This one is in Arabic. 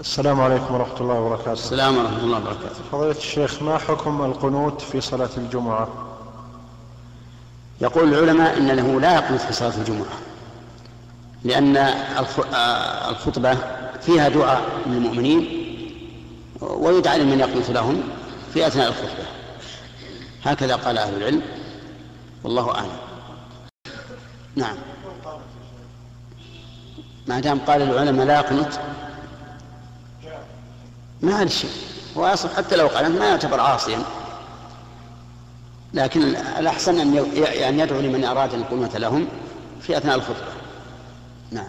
السلام عليكم ورحمة الله وبركاته. السلام ورحمة الله وبركاته. فضيلة الشيخ ما حكم القنوت في صلاة الجمعة؟ يقول العلماء إن له لا يقنط في صلاة الجمعة لأن الخطبة فيها دعاء للمؤمنين ويدعى لمن يقنط لهم في أثناء الخطبة. هكذا قال أهل العلم والله أعلم. نعم. ما دام قال العلماء لا يقنط ما عليه شيء. هو أصلا حتى لو قنط ما يعتبر عاصيا. لكن الأحسن أن يدعو لمن أراد القنوت لهم في أثناء الخطبة. نعم.